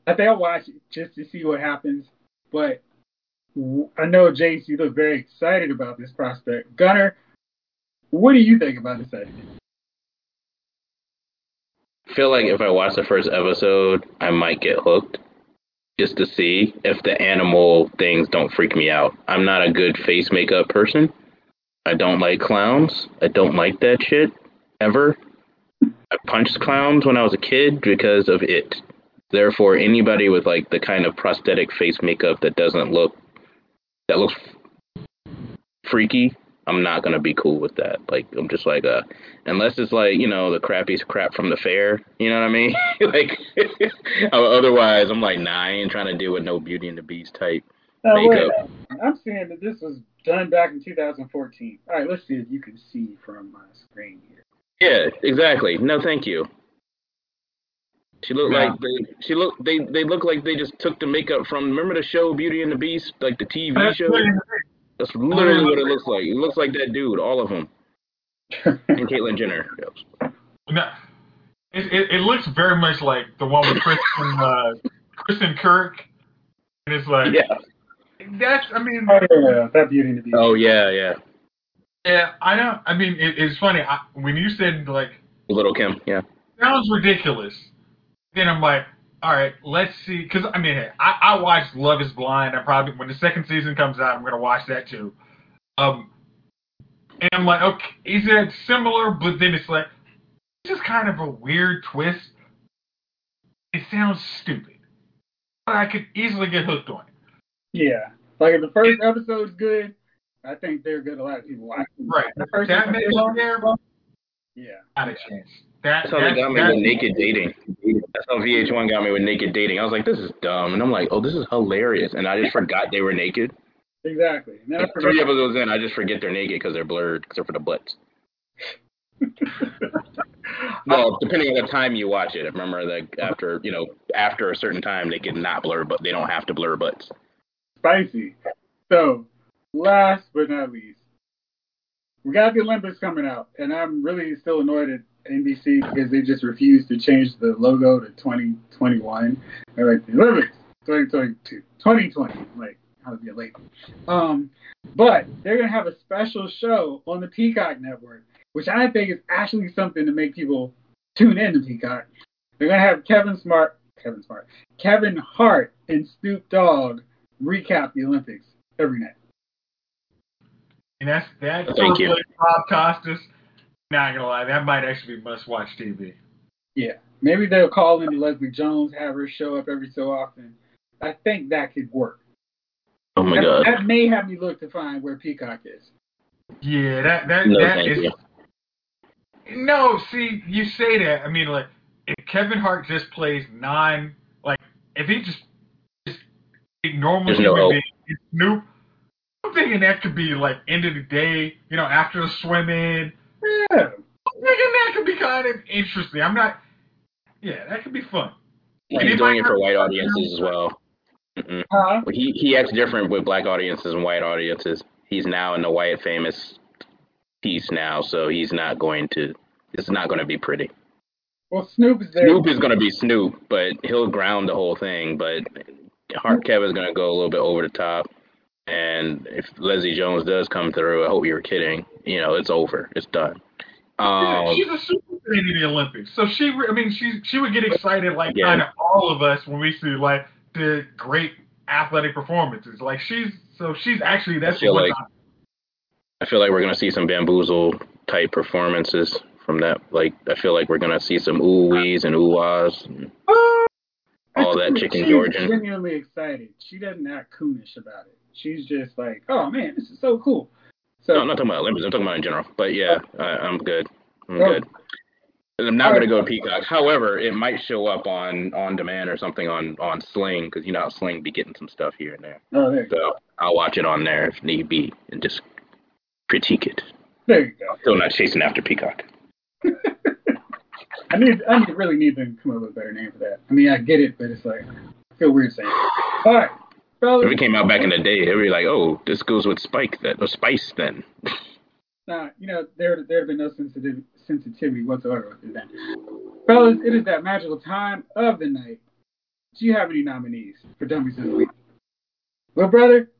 I think I'll watch it just to see what happens. But I know, Jace, you look very excited about this prospect. Gunner, what do you think about this idea? I feel like if I watch the first episode, I might get hooked just to see if the animal things don't freak me out. I'm not a good face makeup person. I don't like clowns. I don't like that shit ever. I punched clowns when I was a kid because of it. Therefore, anybody with like the kind of prosthetic face makeup that doesn't look that looks freaky, I'm not gonna be cool with that. Like I'm just like uh unless it's like, you know, the crappiest crap from the fair, you know what I mean? like otherwise I'm like, nah, I ain't trying to deal with no beauty and the beast type. Wait, Makeup. I'm saying that this was done back in 2014. All right, let's see if you can see from my screen here. Yeah, exactly. No thank you. She looked Yeah. like they she look they they look like they just took the makeup from remember the show Beauty and the Beast, like the TV show? That's literally what it looks like. It looks like that dude, all of them. And Caitlyn Jenner. No, it, it it looks very much like the one with Kristen uh, Kristin Kreuk, and it's like Yeah. that's I mean oh, yeah, that Beauty and the Beast. Oh yeah, yeah. yeah I don't I mean it, it's funny I, when you said like Little Kim, yeah. sounds ridiculous, then I'm like all right let's see because I mean I I watched Love Is Blind I probably when the second season comes out I'm gonna watch that too, um and I'm like okay is it similar but then it's like this is kind of a weird twist. It sounds stupid, but I could easily get hooked on it. Yeah. Like if the first episode's good, I think they're good. A lot of people watch. it. Right. The first That episode, makes there, yeah. not a chance. That, That's how they that, got me that- naked dating. That's how VH1 got me with naked dating. I was like, this is dumb. And I'm like, oh, this is hilarious. And I just forgot they were naked. Exactly. And then I Like, three episodes in, I just forget they're naked because they're blurred, except for the butts. Well, depending on the time you watch it. I remember that after, you know, after a certain time, they can not blur, but they don't have to blur butts. Spicy. So, last but not least, we got the Olympics coming out, and I'm really still annoyed at NBC because they just refused to change the logo to 2021. They're like, the Olympics 2022, 2020. Like, How to Be a Lady. Um, but they're gonna have a special show on the Peacock Network, which I think is actually something to make people tune in to Peacock. They're gonna have Kevin Smart, Kevin Smart, Kevin Hart, and Snoop Dogg recap the Olympics every night. And that's that's Thank you. Bob Costas. Not gonna lie, that might actually be must-watch TV. Yeah, maybe they'll call in Leslie Jones, have her show up every so often. I think that could work. Oh my that, god, that may have me look to find where Peacock is. Yeah, that that no, that is. You. No, see, you say that. I mean, like, if Kevin Hart just plays non, like, if he just just normal human being, Snoop, I'm thinking that could be like end of the day, you know, after the swimming. Yeah, I'm that could be kind of interesting. I'm not. Yeah, that could be fun. Yeah, he's doing it for white audiences as well. Uh-huh. He he acts different with black audiences and white audiences. He's now in the white famous piece now, so he's not going to. It's not going to be pretty. Well, Snoop is there. Snoop is going to be Snoop, but he'll ground the whole thing. But Hart Kev is going to go a little bit over the top. And if Leslie Jones does come through, I hope you're kidding. You know, it's over. It's done. Um, yeah, she's a super fan in the Olympics, so she. I mean, she she would get excited like yeah. kind of all of us when we see like the great athletic performances. Like she's so she's actually that's I like I feel like we're gonna see some bamboozle type performances from that. Like I feel like we're gonna see some ooh wees and ooh ahs and uh, all that chicken she's Georgian. Genuinely excited. She doesn't act coonish about it. She's just like, oh man, this is so cool. So, no, I'm not talking about Olympics. I'm talking about in general. But yeah, oh. I, I'm good. I'm oh. good. I'm not going to go to Peacock. However, it might show up on on demand or something on on Sling because you know how Sling be getting some stuff here and there. Oh, there so I'll watch it on there if need be and just critique it. There you go. Still not chasing after Peacock. I need I need, really need to come up with a better name for that. I mean, I get it, but it's like I feel weird saying. It. All right, fellas. If it came out back in the day, they'd be like, "Oh, this goes with Spike then, or Spice then." Nah, you know there there have been no sensitivity sensitivity whatsoever with that. Fellas, it is that magical time of the night. Do you have any nominees for Dummies of the week? Well, brother,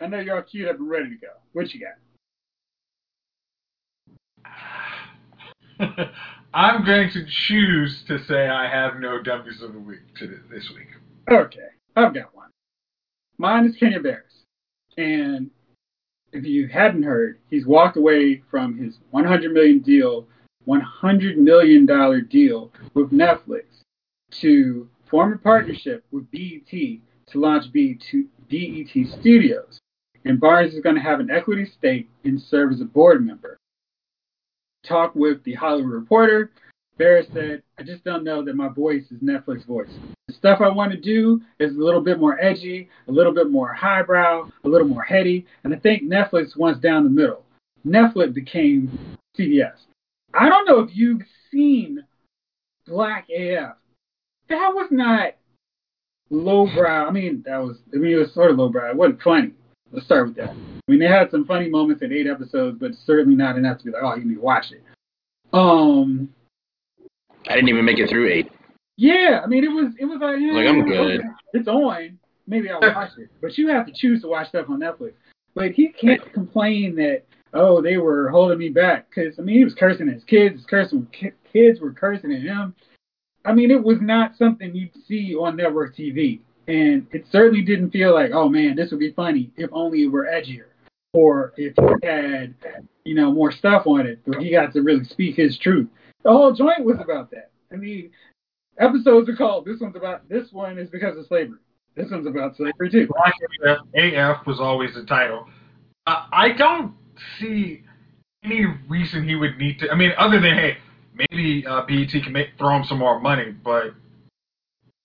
I know you're all queued up and ready to go. What you got? I'm going to choose to say I have no dummies of the week to this week. Okay, I've got one. Mine is Kenya Barris, and if you hadn't heard, he's walked away from his 100 million deal, 100 million dollar deal with Netflix to form a partnership with BET to launch BET Studios. And Barris is going to have an equity stake and serve as a board member. Talk with the Hollywood Reporter, Barris said, I just don't know that my voice is Netflix voice. The stuff I want to do is a little bit more edgy, a little bit more highbrow, a little more heady, and I think Netflix wants down the middle. Netflix became CBS. I don't know if you've seen Black AF. That was not lowbrow. I mean, that was, I mean, it was sort of lowbrow. It wasn't funny. Let's start with that. I mean, they had some funny moments in eight episodes, but certainly not enough to be like, oh, you need to watch it. Um, I didn't even make it through eight. Yeah, I mean it was it was like, yeah, like I'm good. It's on. Maybe I'll watch it. But you have to choose to watch stuff on Netflix. Like he can't complain that oh they were holding me back because I mean he was cursing his kids, his cursing kids were cursing at him. I mean it was not something you'd see on network TV, and it certainly didn't feel like oh man this would be funny if only it were edgier or if he had you know more stuff on it where he got to really speak his truth. The whole joint was about that. I mean, episodes are called. This one's about. This one is because of slavery. This one's about slavery too. Black AF, was always the title. Uh, I don't see any reason he would need to. I mean, other than hey, maybe uh, BET can make, throw him some more money, but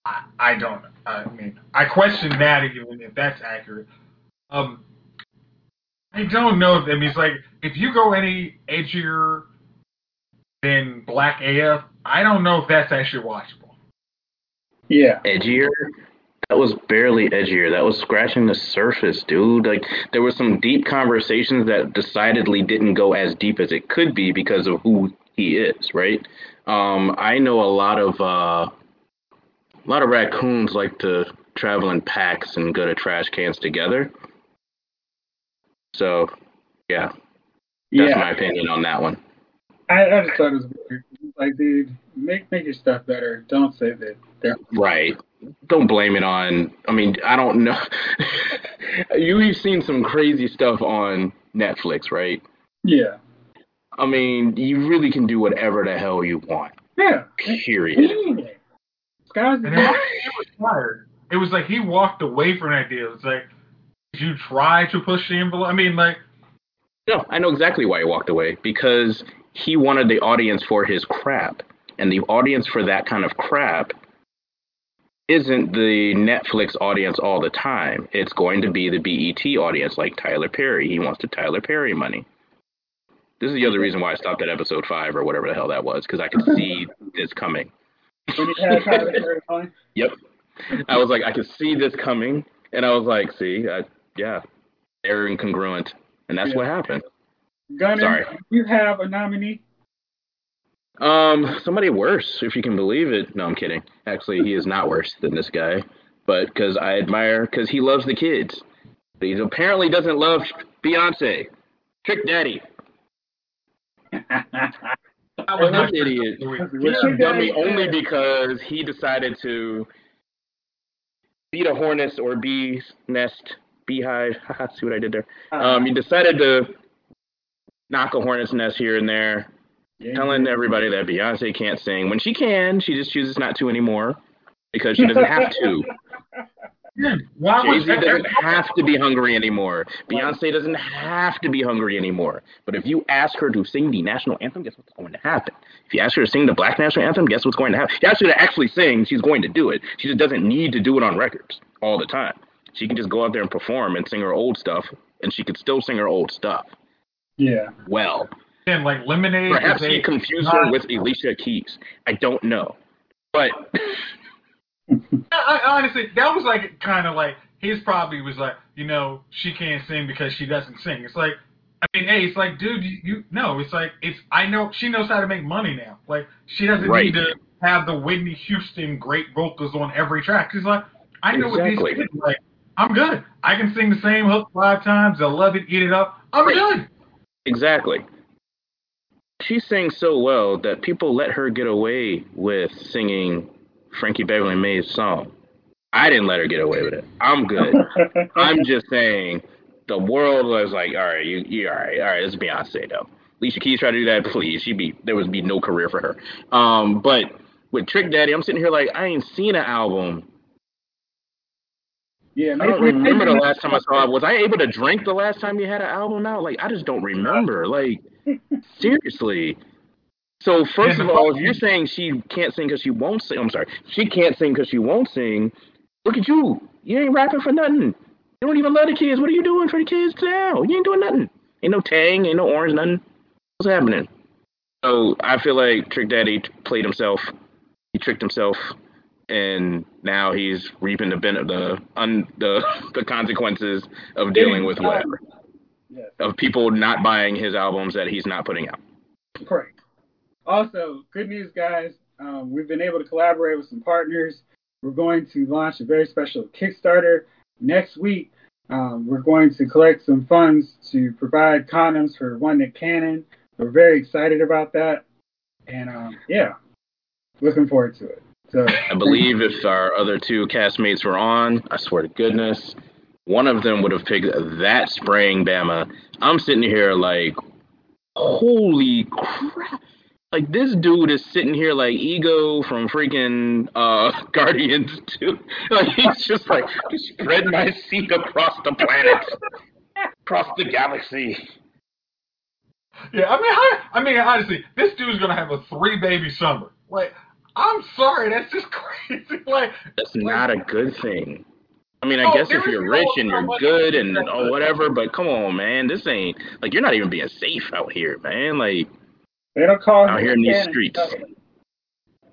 I, I don't. I mean, I question that even if that's accurate. Um, I don't know. I mean, it's like if you go any edgier than Black AF, I don't know if that's actually watchable. Yeah. Edgier? That was barely edgier. That was scratching the surface, dude. Like there were some deep conversations that decidedly didn't go as deep as it could be because of who he is, right? Um, I know a lot of uh, a lot of raccoons like to travel in packs and go to trash cans together. So, yeah, that's yeah. my opinion on that one. I, I just thought it was weird. Like, dude, make make your stuff better. Don't say that. They're- right. Don't blame it on. I mean, I don't know. You've seen some crazy stuff on Netflix, right? Yeah. I mean, you really can do whatever the hell you want. Yeah. Period. Sky's the limit. It was fired. It was like he walked away from that deal. It's like, did you try to push the envelope? I mean, like. No, I know exactly why he walked away because he wanted the audience for his crap, and the audience for that kind of crap isn't the Netflix audience all the time. It's going to be the BET audience, like Tyler Perry. He wants the Tyler Perry money. This is the other reason why I stopped at episode five or whatever the hell that was, because I could see this coming. When you had Tyler Perry money? Yep. I was like, I could see this coming, and I was like, see, I, yeah, they're incongruent, and that's yeah. what happened. Gunner, Sorry. you have a nominee? Um, somebody worse, if you can believe it. No, I'm kidding. Actually, he is not worse than this guy, but because I admire, because he loves the kids. But he apparently doesn't love Beyonce. Trick Daddy. I was an idiot. He's a dummy only because he decided to beat a hornet's or bee's nest, beehive. See what I did there? Uh-huh. Um, he decided to knock a hornet's nest here and there yeah, telling everybody that Beyonce can't sing when she can. She just chooses not to anymore because she doesn't have to. Yeah, Jay Z doesn't have to be hungry anymore. Beyonce doesn't have to be hungry anymore. But if you ask her to sing the national anthem, guess what's going to happen? If you ask her to sing the black national anthem, guess what's going to happen? If you ask her to actually sing, she's going to do it. She just doesn't need to do it on records all the time. She can just go out there and perform and sing her old stuff, and she could still sing her old stuff. Yeah. Well, and like Lemonade. Perhaps he confused her with Alicia Keys. I don't know, but I, honestly, that was like kind of like his probably was like, you know, she can't sing because she doesn't sing. It's like, I mean, hey, it's like, dude, you, you no, it's like it's I know she knows how to make money now. Like she doesn't right. need to have the Whitney Houston great vocals on every track. She's like, I know exactly. what these kids like. I'm good. I can sing the same hook five times. They'll love it, eat it up. I'm right. good. Exactly she sings so well that people let her get away with singing Frankie Beverly Maze song. I didn't let her get away with it. I'm good. I'm just saying the world was like, all right, you, you all right, all right, it's Beyonce though. Alicia Keys tried to do that, please. She'd be there would be no career for her. Um, but with Trick Daddy, I'm sitting here like I ain't seen an album. Yeah, I don't remember the last time I saw it. Was I able to drink the last time you had an album out? Like I just don't remember. Like Seriously. So first of all, if you're saying she can't sing because she won't sing, I'm sorry, she can't sing because she won't sing. Look at you. You ain't rapping for nothing. You don't even love the kids. What are you doing for the kids now? You ain't doing nothing. Ain't no tang, ain't no orange, nothing. What's happening? So I feel like Trick Daddy played himself. He tricked himself, and now he's reaping the the un, the the consequences of dealing with whatever yes. of people not buying his albums that he's not putting out. Correct. Also, good news, guys. Um, we've been able to collaborate with some partners. We're going to launch a very special Kickstarter next week. Um, we're going to collect some funds to provide condoms for One Nick Cannon. We're very excited about that. And um, yeah, looking forward to it. I believe if our other two castmates were on, I swear to goodness, one of them would have picked that spraying Bama. I'm sitting here like, holy crap. Like this dude is sitting here like ego from freaking uh Guardians too. Like he's just like spread my seed across the planet, across the galaxy. Yeah, I mean, I, I mean, honestly, this dude's gonna have a three baby summer. Like, I'm sorry, that's just crazy. Like, that's like, not a good thing. I mean, I oh, guess if you're rich and you're good and or whatever, but come on, man, this ain't like you're not even being safe out here, man. Like they don't call out here in these streets.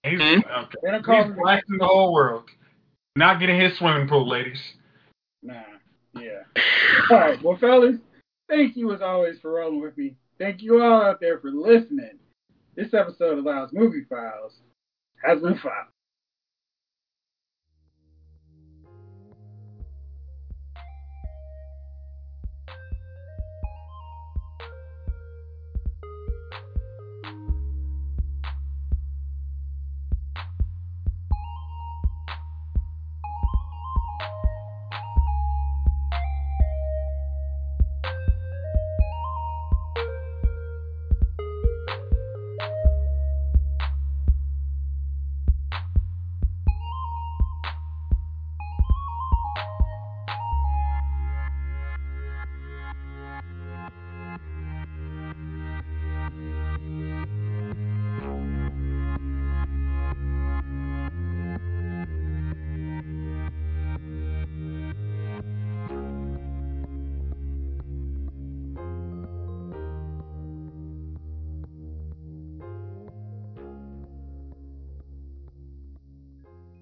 He's, hmm? okay. They don't call He's blasting the whole world. Not getting his swimming pool, ladies. Nah, yeah. all right, well, fellas, thank you as always for rolling with me. Thank you all out there for listening. This episode of Loud's Movie Files has been filed.